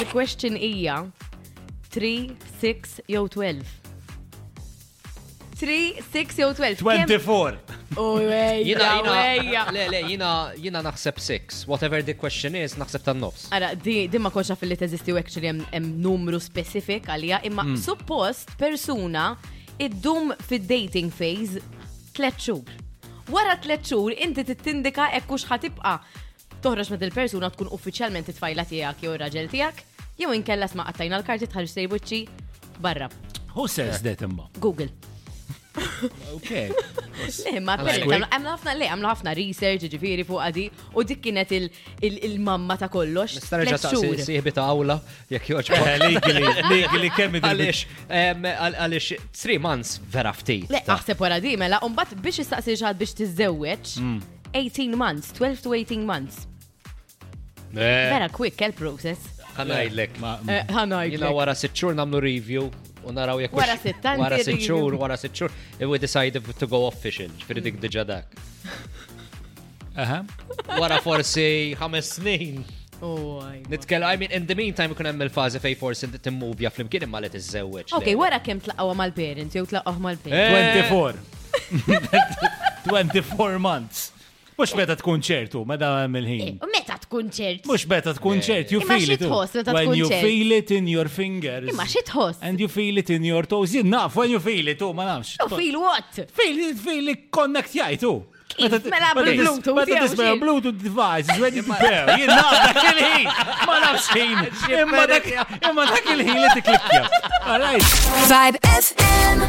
Il-question hija 3, 6 jew 12. 3, 6 jew 12. 24. Oh, wejja, Jina, jina, wejja. le, le, jina, jina naħseb 6. Whatever the question is, naħseb tan nofs. Ara, di, di ma konxa fil-li teżisti u actually hemm- hemm numru specifik għalija, imma Hmm. suppost persuna id-dum fid-dating phase tlet xhur. Wara tlet xhur inti tittindika ekkux ħatibqa Toħroġ ma' dil-persuna tkun uffiċjalment it-tfajla tiegħek jew ir-raġel tiegħek, jew inkella sma' qattajna l-karti tħarġ sejbuċċi barra. Who says eh. that imma? Google. Ok. Le, ma għamlu ħafna, le, għamlu ħafna research ġifiri fuq għadi u dik kienet il-mamma ta' kollox. Nistarġa ta' siħbi ta' għawla, jek joċ. Legally, eh, legally, kemmi għalix, għalix, three months vera ftit. Le, aħseb wara di, mela, unbat biex istaqsi ġad biex tizzewieċ, mm. 18 months, 12 to 18 months. Eh. Vera quick, kell process. Għanajdlek. Eh, Għanajdlek. Jina wara sitxur namlu review u naraw jekk. Wara sittan. Wara sitxur, wara sitxur. It we decided to go official, ġifiri dik diġa dak. Wara forsi ħames snin. Oh, Nitkel, I mean, in the meantime, kun hemm il-fazi fej forsi inti timmuvja flimkien imma li tiżżewweġ. Ok, wara kemm tlaqgħu mal-parents jew tlaqgħu mal-parents. 24. Eh. 24 months. Mux meta tkun ċertu, meta għem il-ħin. Eh, meta tkun ċertu. Mux meta tkun ċertu, you feel it. When you feel it in your fingers. Imma xi tħoss. And you feel it in your toes. Jien naf, when you feel it, u ma nafx. You feel what? Feel it, feel it, connect jajtu. Mela bl-Bluetooth. Meta tisma Bluetooth device, is ready to pair. Jien naf dak il-ħin. Ma nafx ħin. Imma dak il-ħin li tiklikja. All right. Vibe FM.